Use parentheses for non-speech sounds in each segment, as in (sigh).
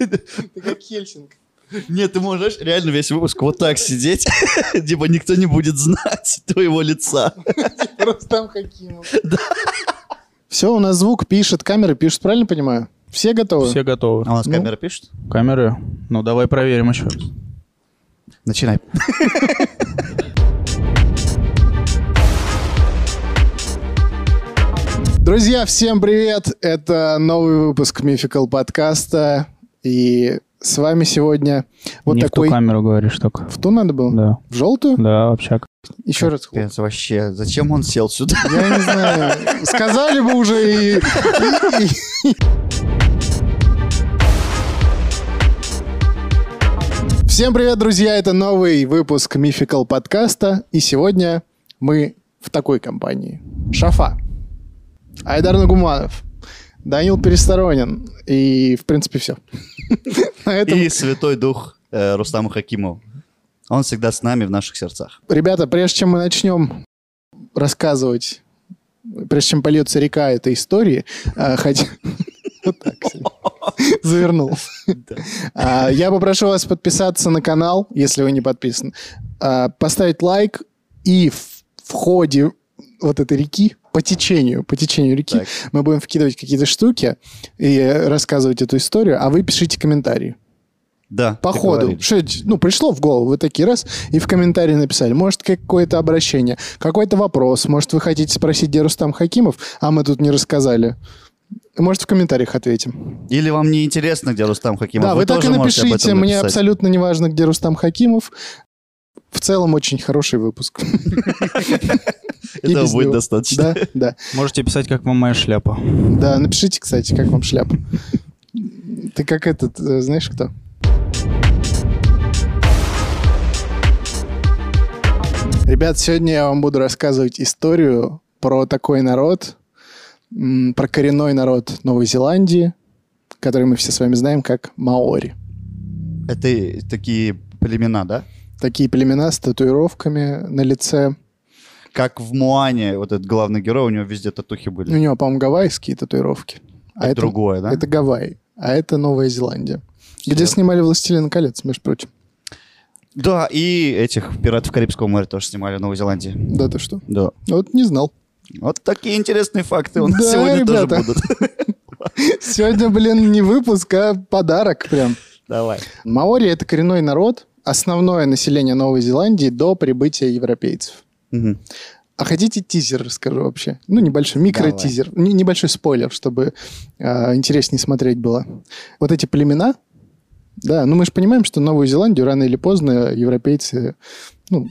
(laughs) Ты как Хельсинг. Нет, ты можешь реально весь выпуск вот так сидеть, (laughs) типа никто не будет знать (laughs) твоего лица. Рустам Хакимов. Все, у нас звук пишет, камера пишет, правильно понимаю? Все готовы? Все готовы. А у нас Ну. камера пишет? Камеры? Ну, давай проверим еще раз. Начинай. Друзья, всем привет! Это новый выпуск Мификал подкаста. И с вами сегодня вот Не такой... в ту камеру говоришь только. В ту надо было? Да. В желтую? Да, общак. Еще раз. Капец, вообще, зачем он сел сюда? (laughs) Я не знаю. Сказали бы уже и- Всем привет, друзья! Это новый выпуск Мификал подкаста. И сегодня мы в такой компании. Шафа, Айдар Нагуманов, Данил Пересторонин и, в принципе, все. (laughs) И Святой Дух э, Рустама Хакимова. Он всегда с нами в наших сердцах. Ребята, прежде чем мы начнем рассказывать, прежде чем польется река этой истории, а, хотя... (laughs) Вот так себе. (laughs) Завернул. А, Я попрошу вас подписаться на канал, если вы не подписаны, а, поставить лайк и в ходе вот этой реки, по течению, по течению реки, Так. мы будем вкидывать какие-то штуки и рассказывать эту историю, а вы пишите комментарии. Да. По ходу. Что, ну, пришло в голову, вы такие раз, и в комментарии написали. Может, какое-то обращение, какой-то вопрос. Может, вы хотите спросить, где Рустам Хакимов, а мы тут не рассказали. Может, в комментариях ответим. Или вам не интересно, где Рустам Хакимов? да, вы, так и напишите. Мне абсолютно не важно, где Рустам Хакимов. В целом, очень хороший выпуск. (laughs) Этого будет достаточно. Да, да. Можете писать, как вам моя шляпа. Да, напишите, кстати, как вам шляпа. Ты как этот, э, знаешь кто? Ребят, сегодня я вам буду рассказывать историю про такой народ, про коренной народ Новой Зеландии, который мы все с вами знаем как маори. Это такие племена, да? Такие племена с татуировками на лице. Как в Муане, вот этот главный герой, у него везде татухи У были. него, по-моему, гавайские татуировки. А Это другое, да? Это Гавайи, а это Новая Зеландия. Где Всё. снимали «Властелин колец», между прочим. Да, и этих «Пиратов Карибского моря» тоже снимали в Новой Зеландии. Да ты что? Да. Вот не знал. Вот такие интересные факты у нас Да, сегодня ребята. тоже будут. (laughs) Сегодня, блин, не выпуск, а подарок прям. Давай. Маори — это коренной народ, основное население Новой Зеландии до прибытия европейцев. А хотите тизер расскажу вообще? Ну, небольшой микротизер. Не- Небольшой спойлер, чтобы а, интереснее смотреть было. Вот эти племена, да, ну мы же понимаем, что Новую Зеландию рано или поздно европейцы, ну,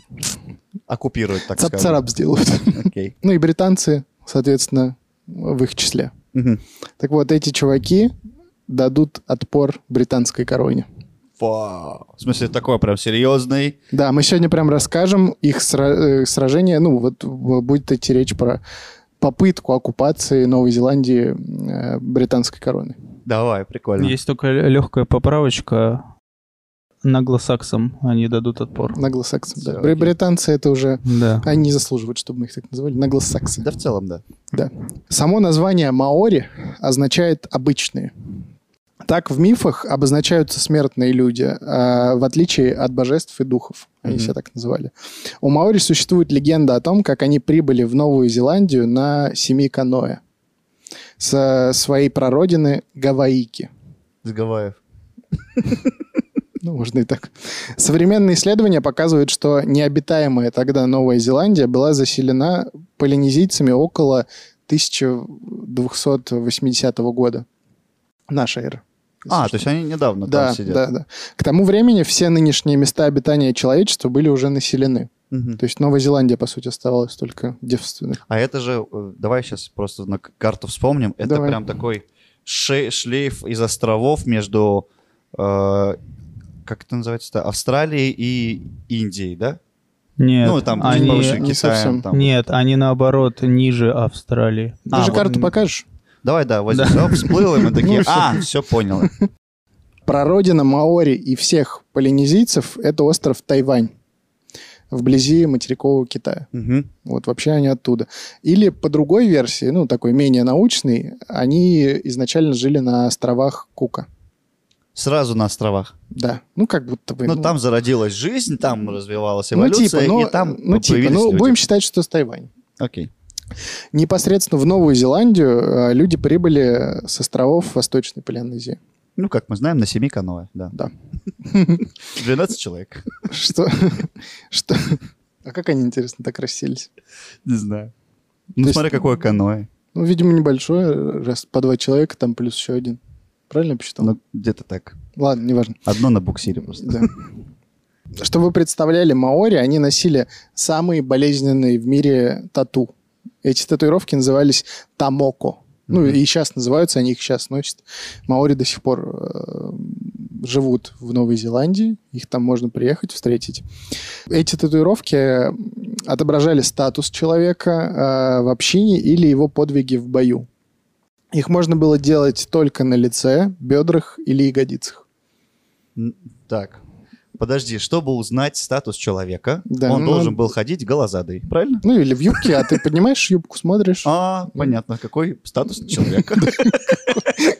Оккупируют, так скажем. цап-царап сделают. Окей. (laughs) Ну и британцы, соответственно, в их числе. Мгм. Так вот, эти чуваки дадут отпор британской короне. В смысле, такой прям серьезный. Да, мы сегодня прям расскажем их сра- э, сражение. Ну, вот будет идти речь про попытку оккупации Новой Зеландии э, британской короны. Давай, прикольно. Есть только легкая поправочка. Наглосаксам они дадут отпор. Наглосаксы. Да. Окей. Британцы это уже... Да. Они не заслуживают, чтобы мы их так называли. Наглосаксы. Да в целом, да. Да. Само название маори означает «обычные». Так в мифах обозначаются смертные люди, а, в отличие от божеств и духов. Они Мгм. себя так называли. У маори существует легенда о том, как они прибыли в Новую Зеландию на семи каноэ со своей прародины Гаваики. С Гавайев. (laughs) Ну, можно и так. Современные исследования показывают, что необитаемая тогда Новая Зеландия была заселена полинезийцами около 1280 года. Наша эра. А, то есть они недавно да, там сидят. да, да. К тому времени все нынешние места обитания человечества были уже населены. Мгм. То есть Новая Зеландия, по сути, оставалась только девственной. А это же, э, давай сейчас просто на карту вспомним. Это Давай. прям такой шлейф из островов между, э, как это называется, Австралией и Индией, да? Нет, ну, там они... повыше не Китаем. совсем. там. Нет, они наоборот ниже Австралии. Ты А, же вот карту покажешь? Давай, да, вот Да. оп, всплыл, и мы такие, Ну, а, все понял. Прародина Маори и всех полинезийцев – это остров Тайвань вблизи материкового Китая. Мгм. Вот вообще они оттуда. Или по другой версии, ну, такой менее научной, они изначально жили на островах Кука. Сразу на островах. Да, ну как будто бы. Ну, там зародилась жизнь, там развивалась ну, эволюция, типа, ну, и там ну, типа, ну, люди. будем считать, что с Тайвань. Окей. Непосредственно в Новую Зеландию э, люди прибыли с островов Восточной Полинезии. Ну, как мы знаем, на семи каноэ, да. Да. (laughs) 12 человек. Что? Что? А как они, интересно, так расселись? Не знаю. Ну, есть- смотри, какое каноэ. Ну, видимо, небольшое, раз по два человека, там плюс еще один. Правильно я посчитал? Ну, где-то так. Ладно, неважно. Одно на буксире просто. Да. Чтобы вы представляли, маори, они носили самые болезненные в мире тату. Эти татуировки назывались тамоко. Ну, Мгм. и сейчас называются, они их сейчас носят. Маори до сих пор э, живут в Новой Зеландии, их там можно приехать, встретить. Эти татуировки отображали статус человека э, в общине или его подвиги в бою. Их можно было делать только на лице, бедрах или ягодицах. Так. Подожди, чтобы узнать статус человека, Да, он ну, должен был ходить голозадый, правильно? Ну, или в юбке, а ты поднимаешь юбку, смотришь. А, понятно. Какой статус человека?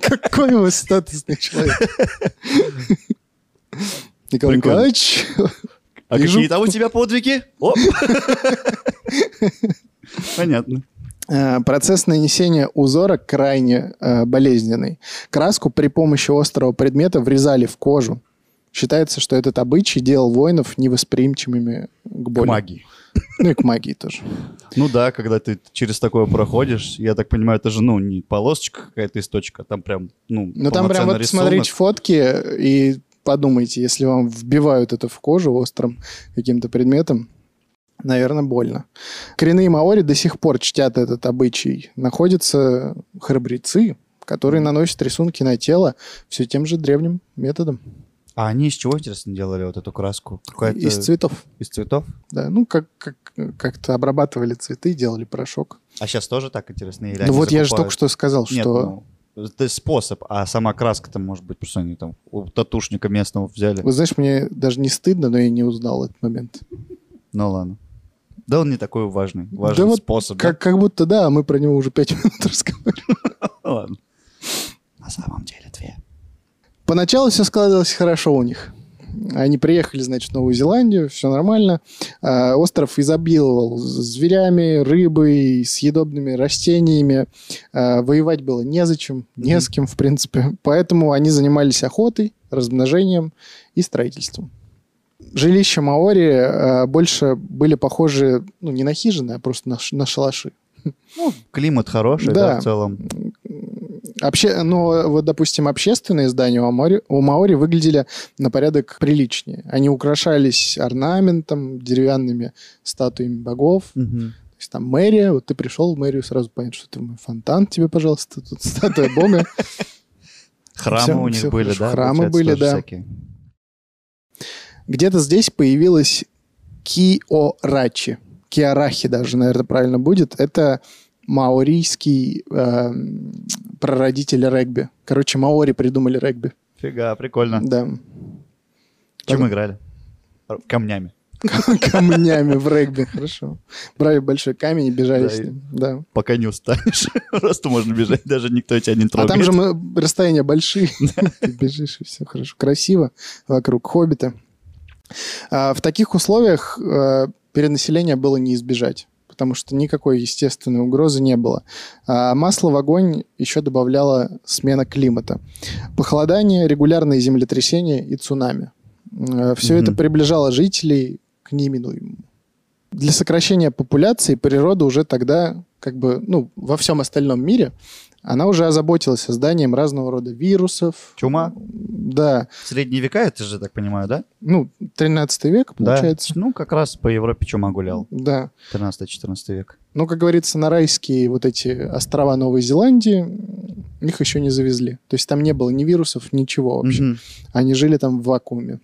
Какой у вас статусный человек? Николай. Николаевич, А какие там у тебя подвиги? Оп. Понятно. э, процесс нанесения узора крайне э, болезненный. Краску при помощи острого предмета врезали в кожу. Считается, что этот обычай делал воинов невосприимчивыми к К боли. магии. Ну и к магии тоже. Ну да, когда ты через такое проходишь, я так понимаю, это же, ну, не полосочка какая-то из точка, там прям, ну, Ну там прям вот рисунок. смотрите фотки и подумайте, если вам вбивают это в кожу острым каким-то предметом, наверное, больно. Коренные маори до сих пор чтят этот обычай. Находятся храбрецы, которые наносят рисунки на тело все тем же древним методом. А они из чего, интересно, делали вот эту краску? Какая-то... Из цветов. Из цветов? Да, ну как, как, как-то обрабатывали цветы, делали порошок. А сейчас тоже так интересно? Или ну вот я же закупают? только что сказал, Нет, что... ну, это способ, а сама краска-то, может быть, просто они там у татушника местного взяли. Вы знаешь, мне даже не стыдно, но я не узнал этот момент. Ну ладно. Да он не такой важный. Важен Да вот способ. да? Как, как будто да, а мы про него уже пять минут (laughs) разговариваем. Ладно. На самом деле две. Поначалу все складывалось хорошо у них. Они приехали, значит, в Новую Зеландию, все нормально. А, остров изобиловал зверями, рыбой, съедобными растениями. А, воевать было незачем, не с кем, в принципе. Поэтому они занимались охотой, размножением и строительством. Жилища Маори а, больше были похожи, ну, не на хижины, а просто на, на шалаши. Ну, климат хороший, Да. да, в целом. Обще... Ну, вот, допустим, общественные здания у Маори, у Маори выглядели на порядок приличнее. Они украшались орнаментом, деревянными статуями богов. Мгм. То есть там мэрия, вот ты пришел в мэрию, сразу понятно, что ты фонтан тебе, пожалуйста, тут статуя бога. Храмы у них были, хорошо. да? Храмы были, да. всякие? Где-то здесь появилась Киорачи. Киарахи даже, наверное, правильно будет. Это маорийский эм, прародитель регби. Короче, маори придумали регби. Фига, прикольно. Да. Чем играли? Камнями. (laughs) Камнями в регби, хорошо. Брали большой камень и бежали с ним. Да. Пока не устанешь. (laughs) Просто можно бежать, даже никто тебя не А трогает. там же мы, расстояния большие. (laughs) Ты бежишь, и все хорошо. Красиво вокруг хоббита. А, в таких условиях э, перенаселения было не избежать, потому что никакой естественной угрозы не было. А масло в огонь еще добавляла смена климата. Похолодание, регулярные землетрясения и цунами. Все это Мгм. приближало жителей к неминуемому. Для сокращения популяции природа уже тогда, как бы, ну, во всем остальном мире, она уже озаботилась созданием разного рода вирусов. Чума? Да. Средние века, это же, так понимаю, да? Ну, 13 век, получается. Да. Ну, как раз по Европе чума гулял. Да. 13-14 век. Ну, как говорится, на райские вот эти острова Новой Зеландии их еще не завезли. То есть там не было ни вирусов, ничего вообще. Мгм. Они жили там в вакууме.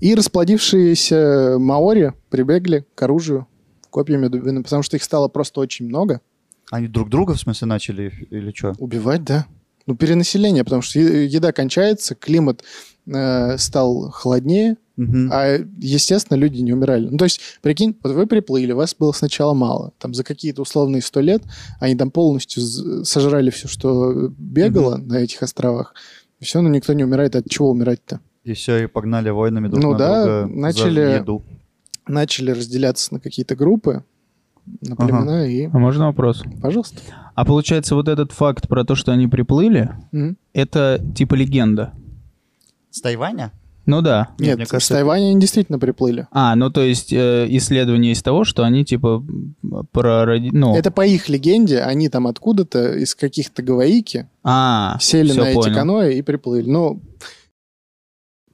И расплодившиеся маори прибегли к оружию, копьями, дубинами, потому что их стало просто очень много. Они друг друга, в смысле, начали или что? Убивать, да. Ну, перенаселение, потому что еда кончается, климат э, стал холоднее, а, естественно, люди не умирали. Ну, то есть, прикинь, вот вы приплыли, вас было сначала мало. Там за какие-то условные сто лет они там полностью сожрали все, что бегало на этих островах. Все, но никто не умирает. От чего умирать-то? И все, и погнали войнами друг Ну на да, друга начали- за еду. Начали разделяться на какие-то группы, на племена, и... А можно вопрос? Пожалуйста. А получается, вот этот факт про то, что они приплыли, Мгм. это типа легенда? С Тайваня? Ну да. Нет, мне с кажется, Тайваня они действительно приплыли. А, ну то есть э, исследование из того, что они типа про... Ну, Это по их легенде, они там откуда-то, из каких-то гаваики, а, сели на эти понял. каноэ и приплыли. Ну,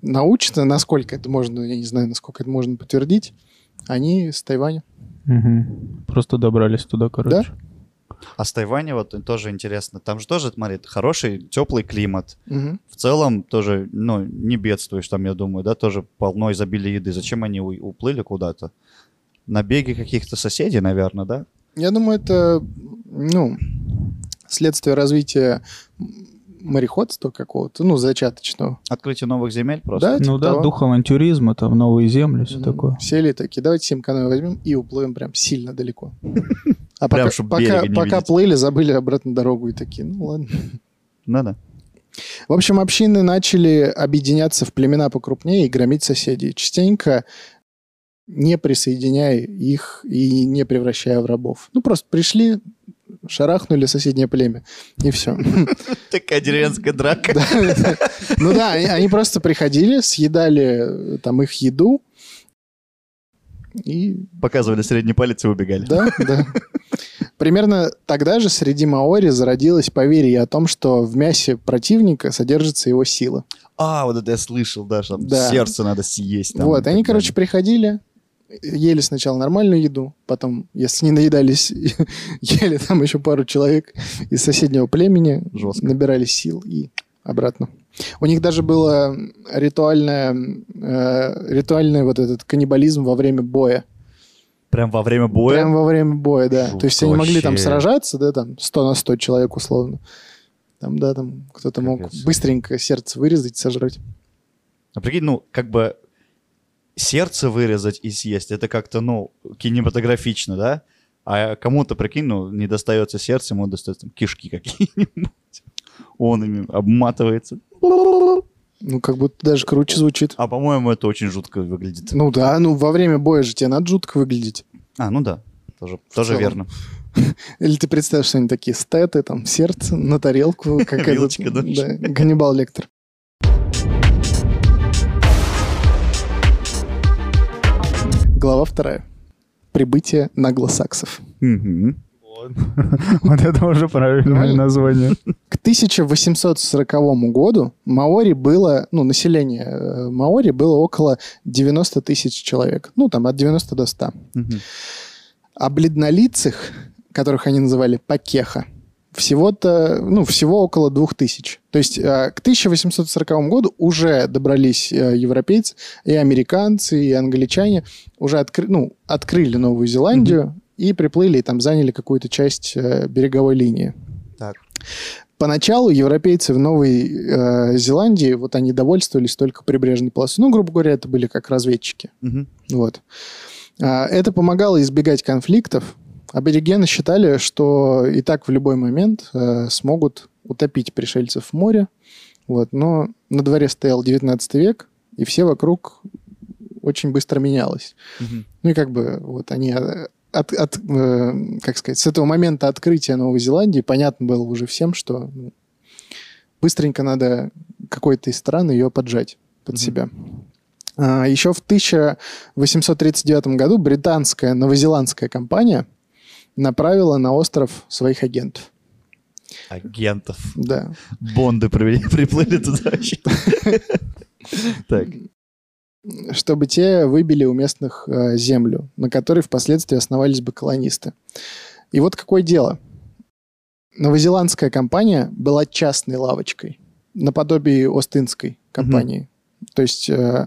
научно, насколько это можно, я не знаю, насколько это можно подтвердить, они с Тайваня. Мгм. Просто добрались туда, короче. А с Тайваня вот тоже интересно. Там же тоже, смотри, хороший, теплый климат. Мгм. В целом тоже, ну, не бедствуешь там, я думаю, да, тоже полно изобилия еды. Зачем они у- уплыли куда-то? Набеги каких-то соседей, наверное, да? Я думаю, это, ну, следствие развития мореходства какого-то, ну, зачаточного. Открытие новых земель просто. Да, Ну типа да, того. дух авантюризма, там новые земли, все Мгм. такое. Сели такие, давайте 7 каноэ возьмем и уплывем прям сильно далеко. (laughs) А Прям, пока, пока, пока плыли, забыли обратно дорогу и такие, ну ладно. (laughs) Надо. В общем, общины начали объединяться в племена покрупнее и громить соседей, частенько не присоединяя их и не превращая в рабов. Ну, просто пришли, шарахнули соседнее племя, и все. (laughs) Такая деревенская драка. Ну да, они- просто приходили, съедали э, там их еду, и Показывали средний палец и убегали. Да, да. Примерно тогда же среди маори зародилось поверье о том, что в мясе противника содержится его сила. А, вот это я слышал, да, что там Да. сердце надо съесть. там вот, они, короче, приходили, ели сначала нормальную еду, потом, если не наедались, (laughs) ели там еще пару человек из соседнего племени, Жестко. набирали сил и обратно. У них даже было ритуальное, э, ритуальный вот этот каннибализм во время боя. Прям во время боя. Прям во время боя, да. Жутко То есть они могли там вообще. сражаться, да, там 100 на 100 человек условно. Там, да, там кто-то мог быстренько сердце вырезать, сожрать. А прикинь, ну, как бы сердце вырезать и съесть, это как-то, ну, кинематографично, да? А кому-то, прикинь, ну, не достается сердце, ему достается там, кишки какие-нибудь. Он ими обматывается. Ну, как будто даже круче звучит. А, по-моему, это очень жутко выглядит. Ну да, ну во время боя же тебе надо жутко выглядеть. А, ну да, тоже, тоже целом. верно. (laughs) Или ты представишь, что они такие стеты, там, сердце на тарелку, (laughs) как этот, да, Ганнибал Лектор. Глава вторая. Прибытие наглосаксов. (laughs) Вот это уже правильное название. К 1840 году Маори было, ну, население э, Маори было около 90 тысяч человек. Ну, там, от 90 до 100. Мгм. А бледнолицых, которых они называли пакеха, всего-то, ну, всего около двух тысяч. То есть э, к 1840 году уже добрались э, европейцы, и американцы, и англичане, уже откры- ну, открыли Новую Зеландию и приплыли, и там заняли какую-то часть э, береговой линии. Так. Поначалу европейцы в Новой э, Зеландии, вот они довольствовались только прибрежной полосой. Ну, грубо говоря, это были как разведчики. Мгм. Вот. А, Это помогало избегать конфликтов. Аборигены считали, что и так в любой момент э, смогут утопить пришельцев в море. Вот. Но на дворе стоял 19 век, и все вокруг очень быстро менялось. Мгм. Ну и как бы вот они э, от, от, э, как сказать, с этого момента открытия Новой Зеландии понятно было уже всем, что ну, быстренько надо какой-то из стран ее поджать под Мгм. себя. А, еще в 1839 году британская новозеландская компания направила на остров своих агентов. Агентов. Да. Бонды (laughs) приплыли туда вообще. (laughs) Так. чтобы те выбили у местных э, землю, на которой впоследствии основались бы колонисты. И вот какое дело. Новозеландская компания была частной лавочкой, наподобие Остинской компании. То есть, э,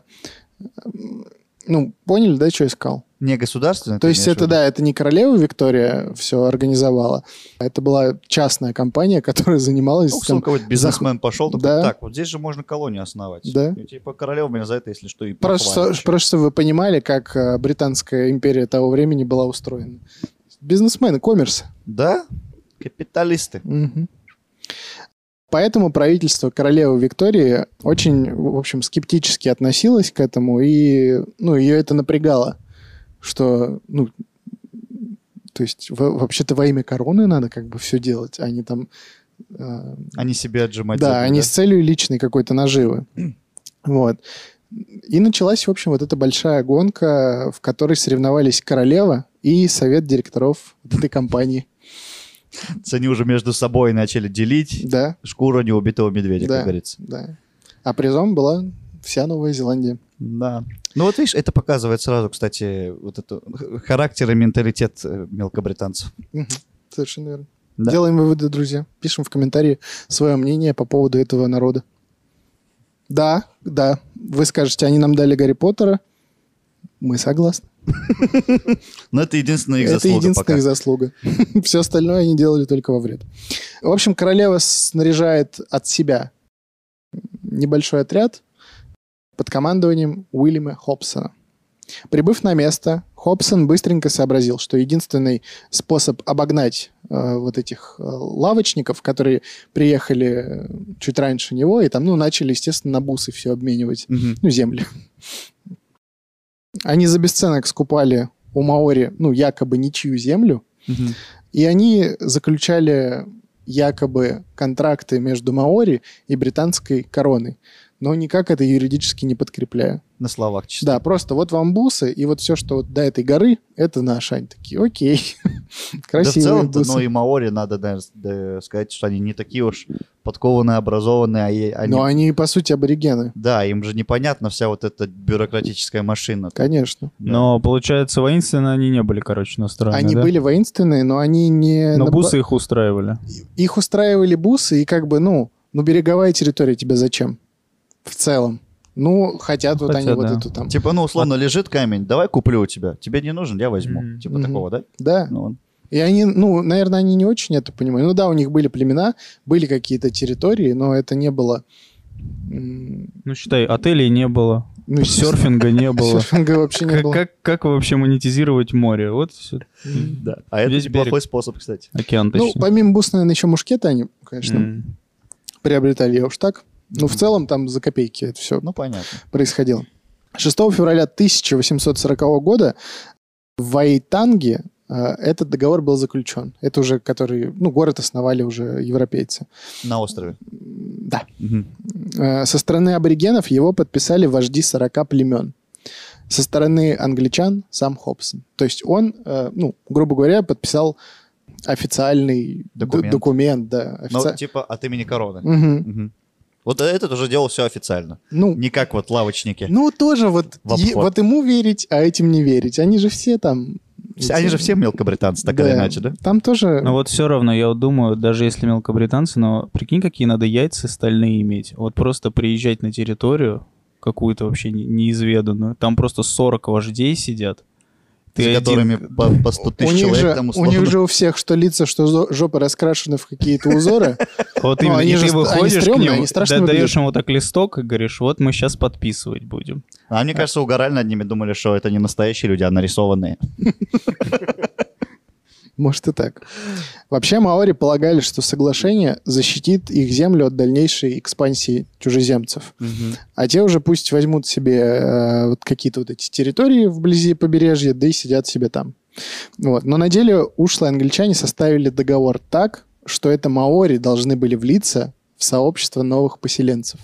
ну, поняли, да, что искал? Не государственное? То есть это, да, это не королева Виктория все организовала, а это была частная компания, (laughs) которая занималась... Ну, там- какой-то бизнесмен пошел, такой, Да. так, вот здесь же можно колонию основать. Да. И, типа королева меня за это, если что, и Просто, просто чтобы вы понимали, как э, британская империя того времени была устроена. Бизнесмены, коммерс. Да? Капиталисты. Мгм. Поэтому правительство королевы Виктории очень, в общем, скептически относилось к этому, и, ну, ее это напрягало, что, ну, то есть во- вообще-то во имя короны надо как бы все делать, а не там... э, Они себе отжимать. да, забыли, а не с целью личной какой-то наживы. (clears throat) Вот. И началась, в общем, вот эта большая гонка, в которой соревновались королева и совет директоров этой компании. Они уже между собой начали делить Да, шкуру неубитого медведя, Да. как говорится. да. А призом была вся Новая Зеландия. Да. Ну вот видишь, это показывает сразу, кстати, вот это характер и менталитет э, мелкобританцев. Совершенно верно. Да. Делаем выводы, друзья. Пишем в комментарии свое мнение по поводу этого народа. Да, да. Вы скажете, они нам дали Гарри Поттера. Мы согласны. (laughs) Но это единственная их Это заслуга единственная пока. их заслуга. (laughs) Все остальное они делали только во вред. В общем, королева снаряжает от себя небольшой отряд под командованием Уильяма Хобсона. Прибыв на место, Хобсон быстренько сообразил, что единственный способ обогнать э, вот этих э, лавочников, которые приехали э, чуть раньше него, и там, ну, начали, естественно, на бусы все обменивать, Мгм. ну, земли. Они за бесценок скупали у Маори, ну, якобы ничью землю, Мгм. и они заключали якобы контракты между Маори и британской короной, но никак это юридически не подкрепляя. На словах чисто. Да, просто вот вам бусы, и вот все, что вот до этой горы, это наши. Они такие, окей. (laughs) Да в Красивые целом-то, бусы. ну и маори, надо наверное, сказать, что они не такие уж подкованные, образованные, а они... Но они, по сути, аборигены. Да, им же непонятна вся вот эта бюрократическая машина. Конечно. Да. Но, получается, воинственно они не были, короче, настроены, Они да? были воинственные, но они не... Но бусы их устраивали. Их устраивали бусы, и как бы, ну, ну береговая территория тебе зачем? В целом. Ну, хотят вот Хотят, они вот да. эту там... Типа, ну, условно, лежит камень, давай куплю у тебя. Тебе не нужен, я возьму. Мгм. Типа Мгм. такого, да? Да. Ну, он- И они, ну, наверное, они не очень это понимают. Ну да, у них были племена, были какие-то территории, но это не было... Ну, считай, отелей не было, Ну, серфинга не было. серфинга вообще не было. как, как вообще монетизировать море? Вот всё. Да. А это неплохой способ, кстати. океан Ну, помимо бус, наверное, еще мушкеты они, конечно, приобретали, я уж так. Ну, в целом там за копейки это все Ну, понятно. происходило. 6 февраля 1840 года в Вайтанге э, этот договор был заключен. Это уже который, ну, город основали уже европейцы. На острове. Да. Э, Со стороны аборигенов его подписали вожди 40 племен. Со стороны англичан сам Хобсон. То есть он, э, ну, грубо говоря, подписал официальный Документ. документ да, Ну, офици- типа, от имени короны. Мгм. Мгм. Вот этот уже делал все официально. Ну, Не как вот лавочники. ну, тоже вот, е- вот ему верить, а этим не верить. Они же все там... Все- Они же все мелкобританцы, так или Да. иначе, да? Там тоже... Но вот все равно, я вот думаю, даже если мелкобританцы, но прикинь, какие надо яйца стальные иметь. Вот просто приезжать на территорию какую-то вообще не- неизведанную, там просто 40 вождей сидят. С один- которыми по, по 100 у тысяч них, человек же, там у условно. них же у всех что лица, что жопы раскрашены в какие-то узоры. (laughs) Вот Ну, именно, они и же ты выходишь к нему, даешь ему так листок и говоришь, вот мы сейчас подписывать будем. А мне кажется, угорали над ними, думали, что это не настоящие люди, а нарисованные. (laughs) Может и так. Вообще маори полагали, что соглашение защитит их землю от дальнейшей экспансии чужеземцев. А те уже пусть возьмут себе э, вот какие-то вот эти территории вблизи побережья, да и сидят себе там. Вот. Но на деле ушлые англичане составили договор так, что это маори должны были влиться в сообщество новых поселенцев.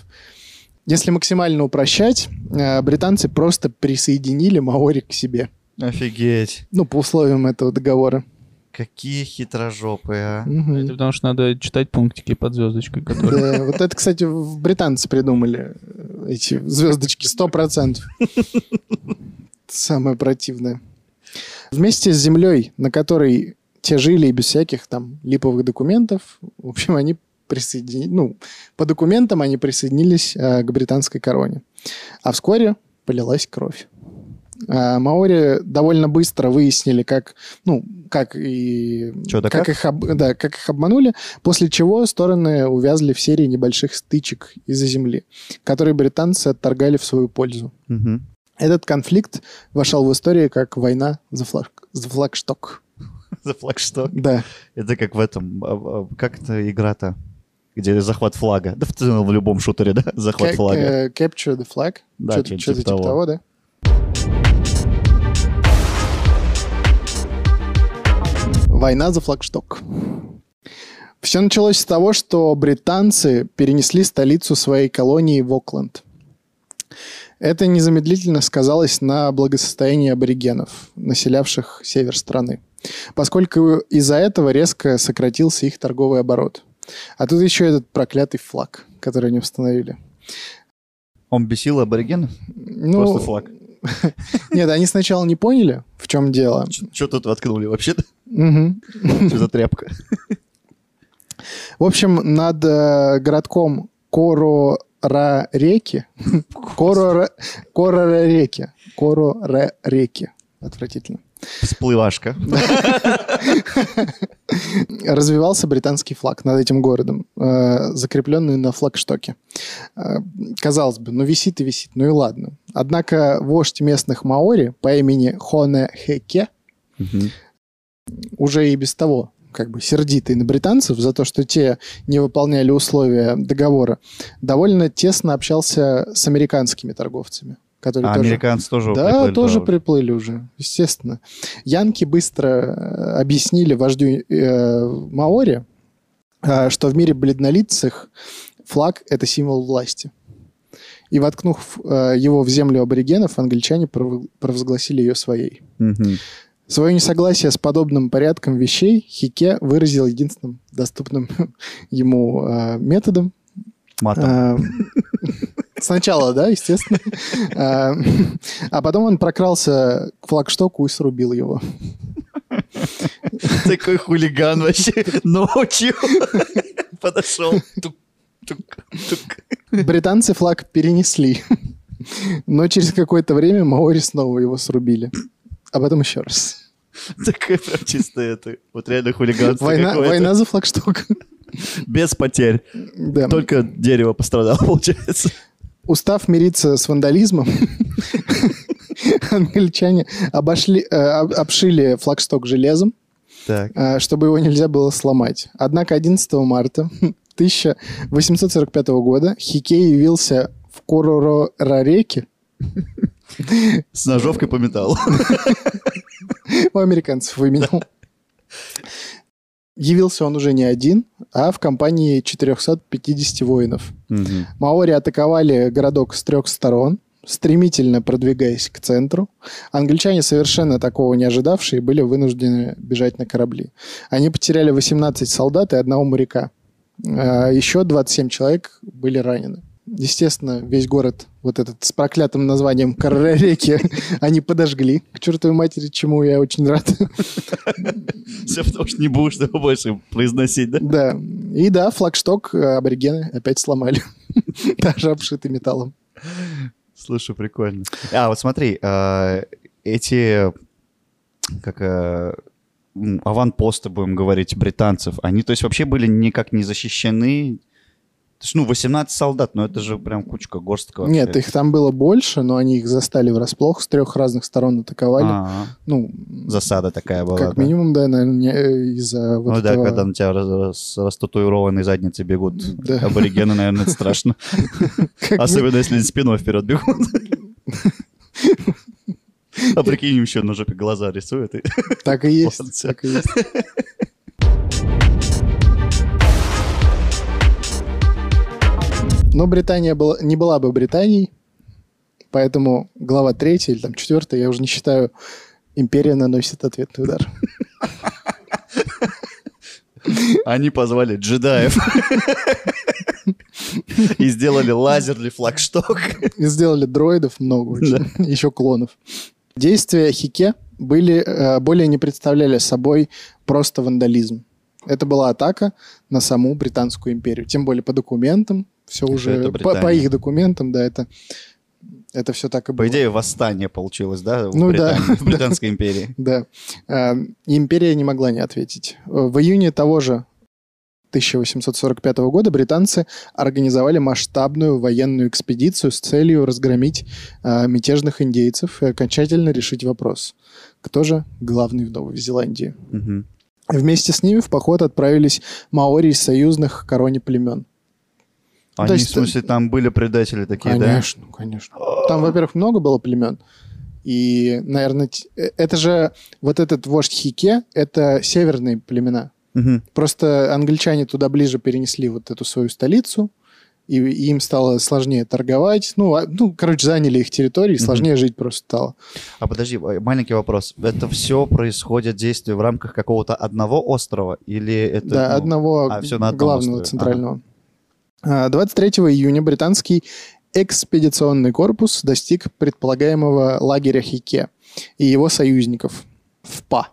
Если максимально упрощать, э, британцы просто присоединили маори к себе. Офигеть. Ну, по условиям этого договора. Какие хитрожопые, а. Это потому что надо читать пунктики под звездочкой, которые... Да, вот это, кстати, в- британцы придумали э, эти звездочки, сто процентов. Самое противное. Вместе с землей, на которой те жили и без всяких там липовых документов, в общем, они присоединились, ну, по документам они присоединились э, к британской короне. А вскоре полилась кровь. А Маори довольно быстро выяснили, как, ну, как и Чё да как как? их, об- да, как их обманули, после чего стороны увязли в серии небольших стычек из-за земли, которые британцы отторгали в свою пользу. Мгм. Этот конфликт вошел в историю как война за, флаг, за флагшток. За флагшток. Да. Это как в этом... а, а, Как это игра-то? где захват флага. Да в целом в любом шутере, да, захват флага. э, Capture the flag. Да, Что-то что-то типа типа того. того, да? Война за флагшток. Все началось с того, что британцы перенесли столицу своей колонии в Окленд. Это незамедлительно сказалось на благосостоянии аборигенов, населявших север страны, поскольку из-за этого резко сократился их торговый оборот. А тут еще этот проклятый флаг, который они установили. Он бесил аборигенов? Ну, Просто флаг. (laughs) Нет, они сначала не поняли, в чем дело. Что тут воткнули вообще-то? (laughs) Что за тряпка? В общем, над э, городком Коро-Ра-Реки, Коро- (laughs) Коро-Ра-Реки, Коро-Ра-Реки, отвратительно, Всплывашка. (laughs) развивался британский флаг над этим городом, э, закрепленный на флагштоке. Э, Казалось бы, ну висит и висит, ну и ладно. Однако вождь местных маори по имени Хоне Хеке уже и без того как бы сердитый на британцев за то, что те не выполняли условия договора, довольно тесно общался с американскими торговцами, которые А тоже... американцы тоже Да, приплыли тоже туда? приплыли уже, естественно. Янки быстро э, объяснили вождю э, Маори, э, что в мире бледнолицых флаг — это символ власти. И воткнув э, его в землю аборигенов, англичане пров- провозгласили ее своей. Мгм. Свое несогласие с подобным порядком вещей Хике выразил единственным доступным (laughs) ему э, методом. Матом. Э, Сначала, да, естественно. Э, (laughs) А потом он прокрался к флагштоку и срубил его. (laughs) Такой хулиган вообще ночью (laughs) подошел. Тук, тук, тук. Британцы флаг перенесли. Но через какое-то время Маори снова его срубили. А потом еще раз. Такой прям чисто это. Вот реально хулиганство Война, война за флагшток. Без потерь. Да. Только дерево пострадало, получается. Устав мириться с вандализмом, (laughs) англичане обошли, э, об- обшили флагшток железом, Так. э, чтобы его нельзя было сломать. Однако 11 марта 1845 года Хикей явился в Корорареке С ножовкой по металлу. (laughs) у американцев выменял. (laughs) Явился он уже не один, а в компании 450 воинов. Мгм. Маори атаковали городок с трех сторон, стремительно продвигаясь к центру. Англичане, совершенно такого не ожидавшие, были вынуждены бежать на корабли. Они потеряли 18 солдат и одного моряка. А Еще 27 человек были ранены. Естественно, весь город, вот этот с проклятым названием Карареки, (laughs) они подожгли. К чертовой матери, чему я очень рад. (laughs) Все потому что не будешь его больше произносить, да? Да. И да, флагшток э, аборигены опять сломали. (laughs) Даже обшитый металлом. Слушай, прикольно. А, вот смотри, а, эти, как м, аванпосты, будем говорить, британцев, они, то есть, вообще были никак не защищены? То есть, ну, 18 солдат, но это же прям кучка, горстка вообще. Нет, их там было больше, но они их застали врасплох, с трех разных сторон атаковали. А, Ну, засада такая была, как да. минимум, да, наверное, э, из-за вот ну да, этого- когда на тебя с растатуированной задницей бегут Да. (laughs) аборигены, наверное, это страшно. (laughs) Особенно, если спиной вперед бегут. (laughs) А прикинь, еще на жопе глаза рисует. и- Так и есть, так и есть. Но Британия была, не была бы Британией, поэтому глава третья или там четвертая, я уже не считаю, империя наносит ответный удар. Они позвали джедаев. (laughs) И сделали лазерный флагшток. И сделали дроидов много очень, еще клонов. Действия Хике были, э, более не представляли собой просто вандализм. Это была атака на саму Британскую империю. Тем более по документам, все уже по, по их документам, да, это, это все так и было. По идее, восстание получилось, да, в, Ну да. Британии, в (laughs) Британской империи. Да. И Империя не могла не ответить. В июне того же 1845 года британцы организовали масштабную военную экспедицию с целью разгромить э, мятежных индейцев и окончательно решить вопрос, кто же главный в Новой Зеландии. Вместе с ними в поход отправились маори из союзных короне племен. Они, То есть, в смысле, там были предатели такие, Конечно, конечно. Там, во-первых, много было племен. И, наверное, э, это же вот этот вождь Хике, это северные племена. да? Мгм. Просто англичане туда ближе перенесли вот эту свою столицу, и, и им стало сложнее торговать. Ну, а- ну, короче, заняли их территории, сложнее жить просто стало. А подожди, э, маленький вопрос. Это все происходит действие в рамках какого-то одного острова? Или это... да, ну, одного а, всё на одном главного острове. центрального. А, 23 июня британский экспедиционный корпус достиг предполагаемого лагеря Хике и его союзников в Па.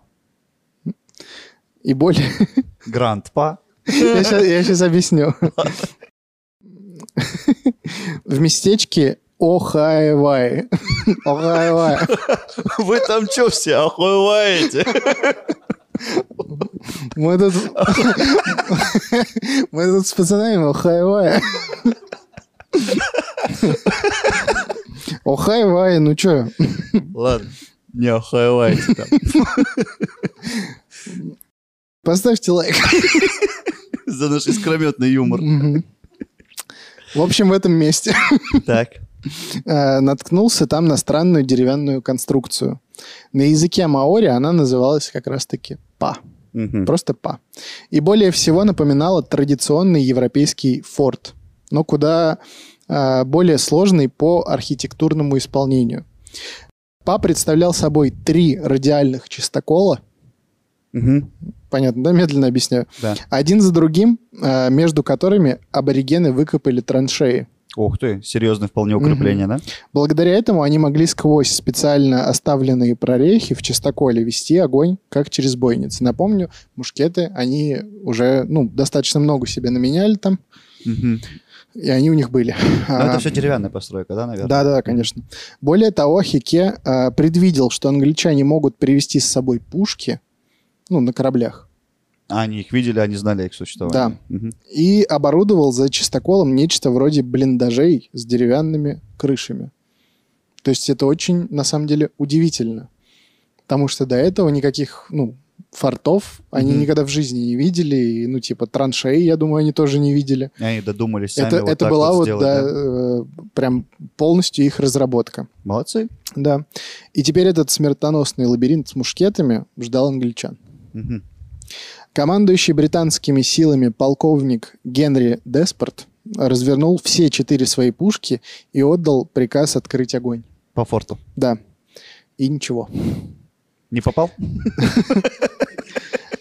И более... (laughs) Гранд-па? Я сейчас объясню. В местечке Охайвай. Охайвай. Вы там что все охуеваете? Мы тут... (laughs) Мы тут с пацанами Охайвай. Охайвай, ну чё? Ладно, не охуеваете там. Поставьте лайк. За наш искрометный юмор. В общем, в этом месте Так. Э, наткнулся там на странную деревянную конструкцию. На языке маори она называлась как раз-таки па. Мгм. Просто па. И более всего напоминала традиционный европейский форт, но куда э, более сложный по архитектурному исполнению. Па представлял собой три радиальных чистокола, Мгм. понятно, да, медленно объясняю, Да. один за другим, э, между которыми аборигены выкопали траншеи. Ух ты, серьезное вполне укрепление, да? Благодаря этому они могли сквозь специально оставленные прорехи в чистоколе вести огонь, как через бойницы. Напомню, мушкеты, они уже ну, достаточно много себе наменяли там, Мгм. и они у них были. Но А, это все деревянная постройка, да, наверное? Да, да, конечно. Более того, Хике а, предвидел, что англичане могут привезти с собой пушки, ну, на кораблях, А они их видели, они знали их существование. Мгм. и оборудовал за чистоколом нечто вроде блиндажей с деревянными крышами. То есть это очень, на самом деле, удивительно. Потому что до этого никаких, ну, фортов они Мгм. никогда в жизни не видели. И, ну, типа, траншеи, я думаю, они тоже не видели. И они додумались сами это вот это так была вот, сделать, да, да? э, прям полностью их разработка. Молодцы. Да. И теперь этот смертоносный лабиринт с мушкетами ждал англичан. Мгм. Командующий британскими силами полковник Генри Деспорт развернул все четыре свои пушки и отдал приказ открыть огонь. По форту. Да. И ничего. Не попал? (laughs)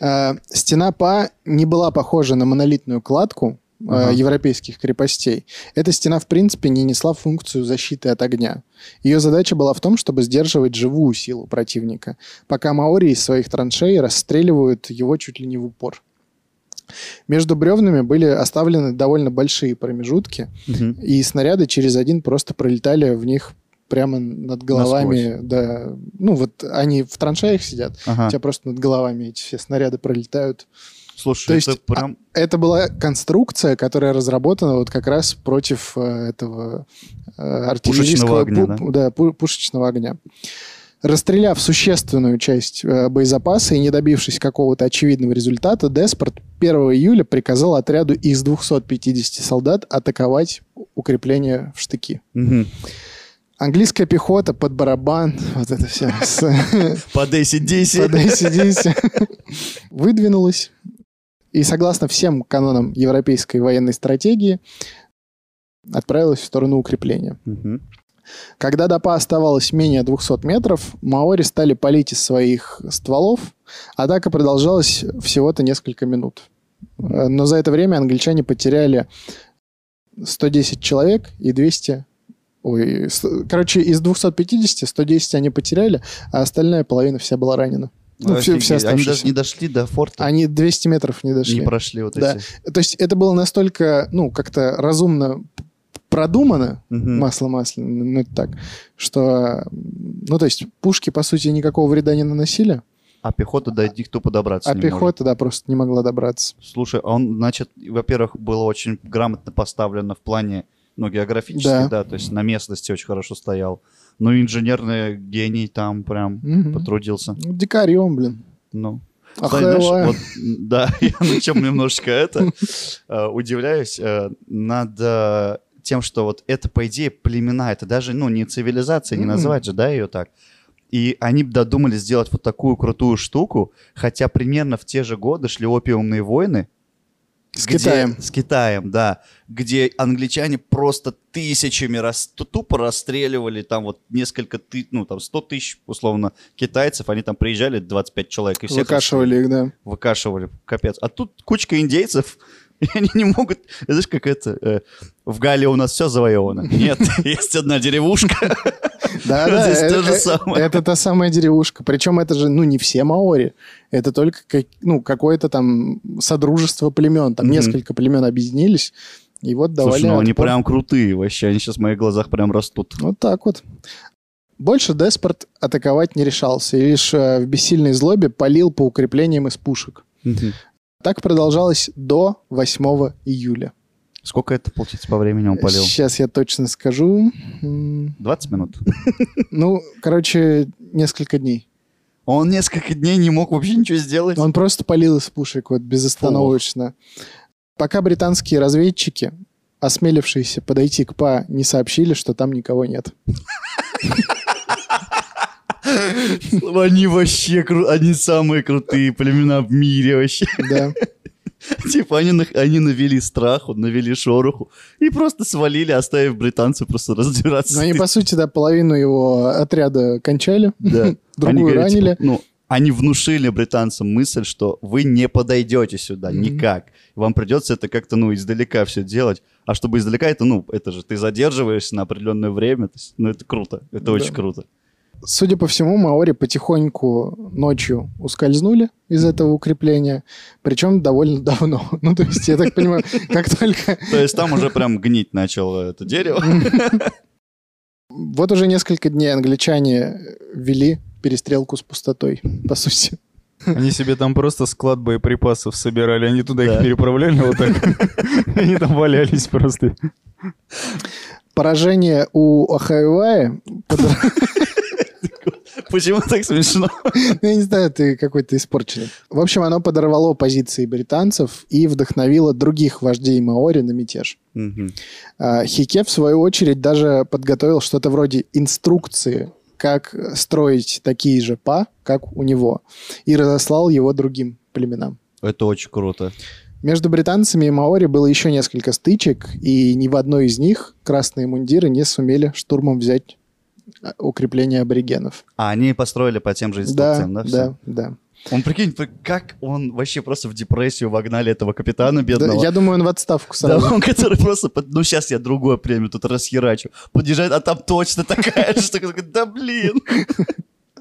Э, Стена Па не была похожа на монолитную кладку э, Ага. европейских крепостей. Эта стена, в принципе, не несла функцию защиты от огня. Ее задача была в том, чтобы сдерживать живую силу противника, пока маори из своих траншей расстреливают его чуть ли не в упор. Между бревнами были оставлены довольно большие промежутки, Мгм. и снаряды через один просто пролетали в них прямо над головами. Да, ну вот они в траншеях сидят, Ага. у тебя просто над головами эти все снаряды пролетают. Слушай, То есть, это прям... Это была конструкция, которая разработана вот как раз против э, этого э, артиллерийского огня, пу- да, пу- пушечного огня. Расстреляв существенную часть э, боезапаса и не добившись какого-то очевидного результата, Деспорт 1 июля приказал отряду из 250 солдат атаковать укрепление в штыки. Мгм. Английская пехота под барабан, вот это все, Под ACDC. под AC/DC, выдвинулась. И согласно всем канонам европейской военной стратегии отправилась в сторону укрепления. Мгм. Когда до Па оставалось менее 200 метров, маори стали палить из своих стволов. Атака продолжалась всего-то несколько минут. Э, Но за это время англичане потеряли 110 человек и 200... Ой, короче, из 250 110 они потеряли, а остальная половина вся была ранена. Ну, все, все Они даже не дошли до форта. Они 200 метров не дошли. Не прошли вот Да. эти. То есть это было настолько, ну, как-то разумно продумано, Мгм. масло масляное, ну, это так, что, ну, то есть пушки, по сути, никакого вреда не наносили, А пехота до них тупо добраться а не может. пехота, да, просто не могла добраться. Слушай, а он, значит, во-первых, было очень грамотно поставлено в плане, ну, географически, Да. да, то есть на местности очень хорошо стоял. Ну, инженерный гений там прям Мгм. потрудился. Ну, дикарем, блин. Ну, А знаешь, вот, да, (laughs) я на чем немножечко это э, удивляюсь э, над э, тем, что вот это, по идее, племена, это даже, ну, не цивилизация, не называть же, да, ее так. И они додумались сделать вот такую крутую штуку, хотя примерно в те же годы шли опиумные войны. С где- Китаем. С Китаем, да. Где англичане просто тысячами рас, ту- тупо расстреливали там вот несколько ты, ну там 100 тысяч, условно, китайцев. Они там приезжали, 25 человек, и всех Выкашивали их, да. выкашивали, капец. А тут кучка индейцев, (laughs) и они не могут... Знаешь, как это... э, в Галлии у нас все завоевано. Нет, (laughs) есть одна деревушка. (laughs) Да, да, Здесь э- то же э- самое. Это та самая деревушка. Причем это же, ну, не все маори. Это только ну, какое-то там содружество племен. Там несколько племен объединились. И вот давали Слушай, ну они прям крутые вообще. Они сейчас в моих глазах прям растут. Вот так вот. Больше Деспорт атаковать не решался. И лишь э, в бессильной злобе полил по укреплениям из пушек. Так продолжалось до 8 июля. Сколько это, получится, по времени он полил? Сейчас я точно скажу. М, 20 минут. (laughs) Ну, короче, несколько дней. Он несколько дней не мог вообще ничего сделать. Он просто полил из пушек вот безостановочно. Пока британские разведчики, осмелившиеся подойти к ПА, не сообщили, что там никого нет. (laughs) Они вообще они самые крутые племена в мире вообще. Да. (laughs) Типа они, они навели страху, навели шороху и просто свалили, оставив британцев просто разбираться. Но они, по сути, да, половину его отряда кончали, (laughs) Да. (laughs) другую Они говорят, ранили. типа, ну, они внушили британцам мысль, что вы не подойдете сюда Мгм. никак. Вам придется это как-то, ну, издалека все делать. А чтобы издалека, это, ну, это же ты задерживаешься на определенное время. то есть, ну, это круто. Это Да. очень круто. Судя по всему, маори потихоньку ночью ускользнули из этого укрепления, причем довольно давно. (laughs) Ну, то есть, я так понимаю, как только... То есть там уже прям гнить начало это дерево. Вот уже несколько дней англичане вели перестрелку с пустотой, по сути. Они себе там просто склад боеприпасов собирали, они туда Да. их переправляли вот так. (laughs) Они там валялись просто. Поражение у Ахайвая, (laughs) (laughs) Почему так смешно? (laughs) я не знаю, ты какой-то испорченный. В общем, оно подорвало позиции британцев и вдохновило других вождей Маори на мятеж. А, Хике, в свою очередь, даже подготовил что-то вроде инструкции, как строить такие же па, как у него, и разослал его другим племенам. Это очень круто. Между британцами и маори было еще несколько стычек, и ни в одной из них красные мундиры не сумели штурмом взять укрепление аборигенов. А они построили по тем же Да, инструкциям, да? всё? да, да. Он, прикинь, как он вообще просто в депрессию вогнали этого капитана Да, бедного. Я думаю, он в отставку Да, сразу. он, который просто, ну сейчас я другое племя тут расхерачу. Подъезжает, а там точно такая же. такой, Да блин.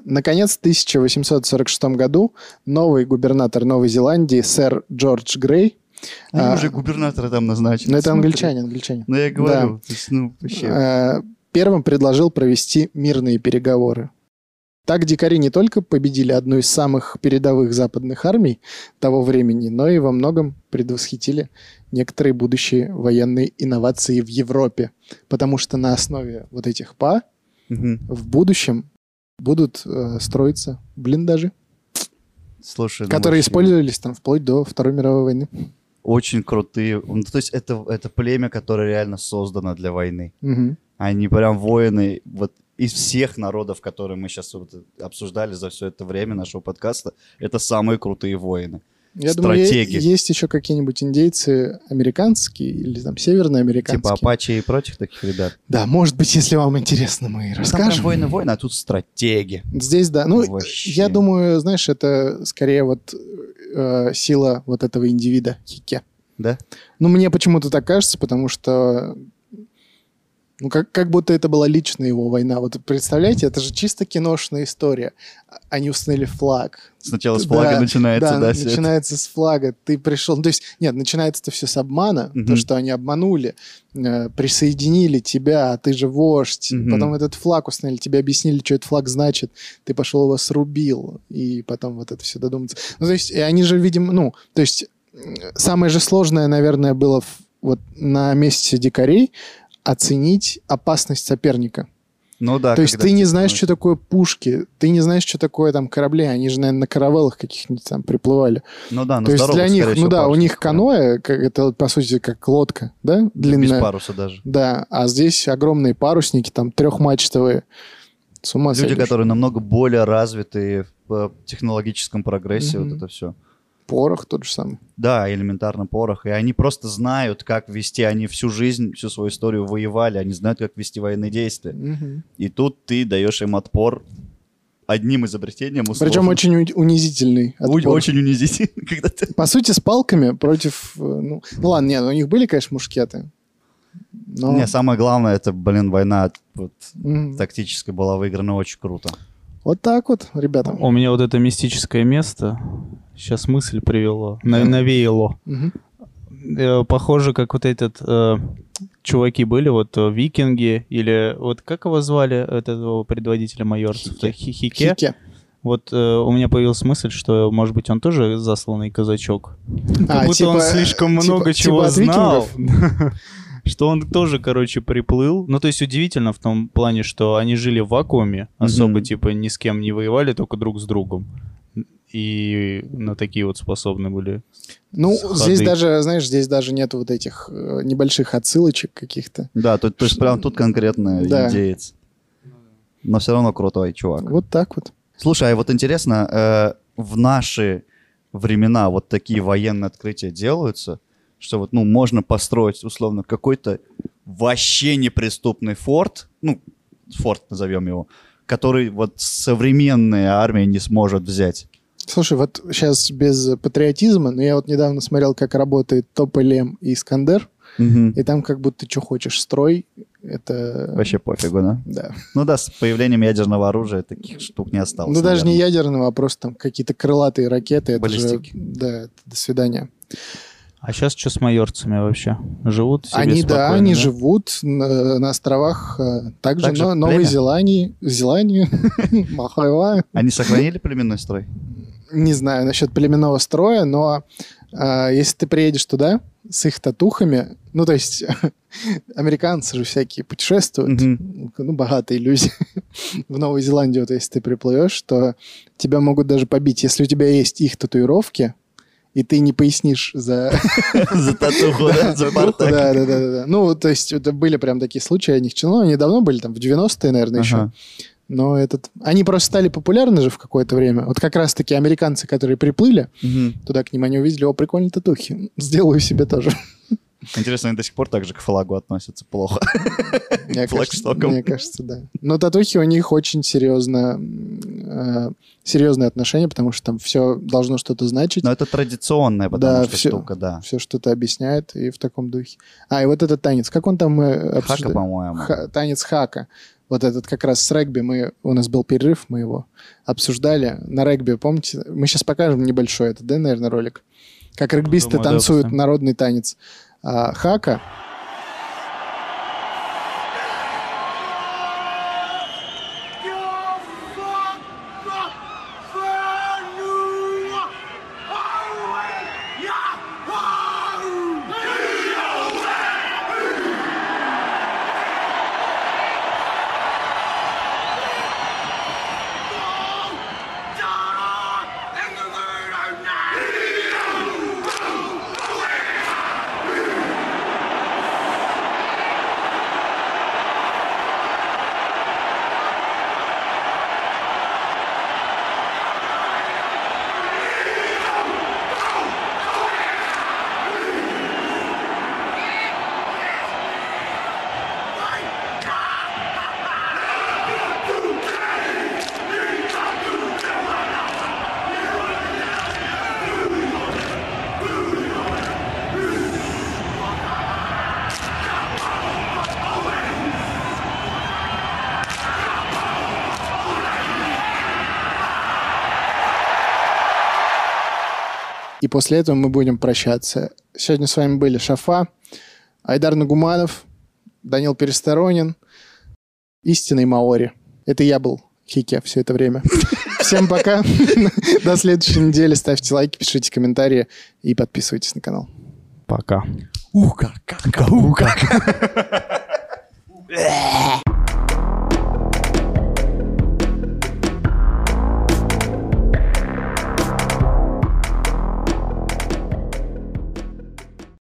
Наконец, в 1846 году новый губернатор Новой Зеландии, сэр Джордж Грей, Они А, уже губернатора там назначили. ну это Смотри. англичане, англичане, Ну я говорю, то есть, ну вообще. э, первым предложил провести мирные переговоры. Так дикари не только победили одну из самых передовых западных армий того времени, но и во многом предвосхитили некоторые будущие военные инновации в Европе. Потому что на основе вот этих ПА Мгм. в будущем будут э, строиться блиндажи, Слушай, которые вообще использовались там вплоть до Второй мировой войны. Очень крутые. Ну, то есть это, это племя, которое реально создано для войны. Мгм. Они прям воины. Вот из всех народов, которые мы сейчас вот обсуждали за все это время нашего подкаста, это самые крутые воины. Я думаю, Стратеги. есть еще какие-нибудь индейцы американские или там северноамериканские. Типа Апачи и прочих таких ребят. Да, может быть, если вам интересно, мы прям расскажем. воины-воины, а тут стратеги. Здесь, да. Ну, Вообще. я думаю, знаешь, это скорее вот э, сила вот этого индивида Хике. Да? Ну, мне почему-то так кажется, потому что ну, как, как будто это была личная его война. Вот представляете, это же чисто киношная история. А- Они установили флаг. Сначала с флага Да, начинается, да, это. начинается с флага. Ты пришел... То есть, нет, начинается это все с обмана, Мгм. то, что они обманули, э, присоединили тебя, а ты же вождь. Мгм. Потом этот флаг установили, тебе объяснили, что этот флаг значит. Ты пошел его срубил, и потом вот это все додуматься. Ну, то есть, и они же, видимо, ну, то есть, самое же сложное, наверное, было в- вот на месте дикарей оценить опасность соперника. Ну да. То есть ты не знаешь, ну, что такое пушки, ты не знаешь, что такое там корабли, они же, наверное, на каравеллах каких-нибудь там приплывали. Ну да, на То есть для них, ну да, у парусниках, них каноэ, как, это по сути как лодка, да, Без длинная. паруса даже. Да, а здесь огромные парусники, там трехмачтовые. С ума Люди, сойдешь. которые намного более развитые в э, технологическом прогрессе, Мгм. вот это все. Порох тот же самый. Да, элементарно порох. И они просто знают, как вести. Они всю жизнь, всю свою историю воевали. Они знают, как вести военные действия. Мгм. И тут ты даешь им отпор одним изобретением. условно. Причем очень унизительный. Отпор. Очень унизительно, когда ты... По сути, с палками против... э, Ну, ну ладно, нет, у них были, конечно, мушкеты. Но... Не, самое главное, это, блин, война вот, Мгм. тактическая была выиграна очень круто. Вот так вот, ребята. У меня вот это мистическое место сейчас мысль привело, на- навеяло. Э, Похоже, как вот этот э, чуваки были, вот э, викинги, или вот как его звали, этого предводителя майорцев? Хике. Хи- Хике. Хике. Вот э, у меня появилась мысль, что, может быть, он тоже засланный казачок. Как А, будто он типа- слишком типа- много типа чего от знал. (laughs) Что он тоже, короче, приплыл. Ну, то есть удивительно в том плане, что они жили в вакууме, особо, Мгм. типа, ни с кем не воевали, только друг с другом. И на такие вот способны были. Ну, Ходы. здесь даже, знаешь, здесь даже нет вот этих э, небольших отсылочек каких-то. Да, то, то есть прям тут конкретно Да. индеец. Но все равно крутой чувак. Вот так вот. Слушай, а вот интересно, э, в наши времена вот такие военные открытия делаются, что вот, ну, можно построить, условно, какой-то вообще неприступный форт, ну, форт назовем его, который вот современная армия не сможет взять. Слушай, вот сейчас без патриотизма, но я вот недавно смотрел, как работает Тополем и Искандер, и там как будто что хочешь строй, это... Вообще пофигу, да? Да. Ну да, с появлением ядерного оружия таких штук не осталось. Ну, даже не наверное. ядерного, а просто там какие-то крылатые ракеты. Это же, Баллистики. да, это до свидания. А сейчас что с майорцами вообще? Живут себе они, да, они живут на, на островах э, также, Также но, Новой? Зеландии, Зеландии, (laughs) Махайва. Они сохранили племенной строй? Не знаю насчет племенного строя, но а, если ты приедешь туда с их татухами, ну, то есть (laughs) американцы же всякие путешествуют, Мгм. ну, богатые люди. (laughs) В Новую Зеландию, вот если ты приплывешь, то тебя могут даже побить. Если у тебя есть их татуировки, и ты не пояснишь за... (laughs) За татуху, да, за бардак. Да, да, да. Ну, то есть это были прям такие случаи, они ну, они давно были, там, в 90-е, наверное, еще. Но этот... Они просто стали популярны же в какое-то время. Вот как раз-таки американцы, которые приплыли, Мгм. туда к ним они увидели, о, прикольные татухи, сделаю себе тоже. Интересно, они до сих пор так же к флагу относятся плохо. Мне кажется, мне кажется, да. Но татухи у них очень серьезно, э, серьезные отношения, потому что там все должно что-то значить, Но это традиционная, потому Да, что всё. штука, да. все что-то объясняет, и в таком духе. А, и вот этот танец, как он там мы Хака, обсуждали? по-моему. Ха- танец хака. Вот этот как раз с регби, мы, у нас был перерыв, мы его обсуждали на регби, помните? Мы сейчас покажем небольшой, это, да, наверное, ролик? Как регбисты Думаю, да, танцуют пацаны. народный танец. А, хака, после этого мы будем прощаться. Сегодня с вами были Шафа, Айдар Нагуманов, Данил Пересторонин, истинный Маори. Это я был Хике все это время. (laughs) Всем пока. (laughs) До следующей недели. Ставьте лайки, пишите комментарии и подписывайтесь на канал. Пока. Ука, как, ука. (laughs)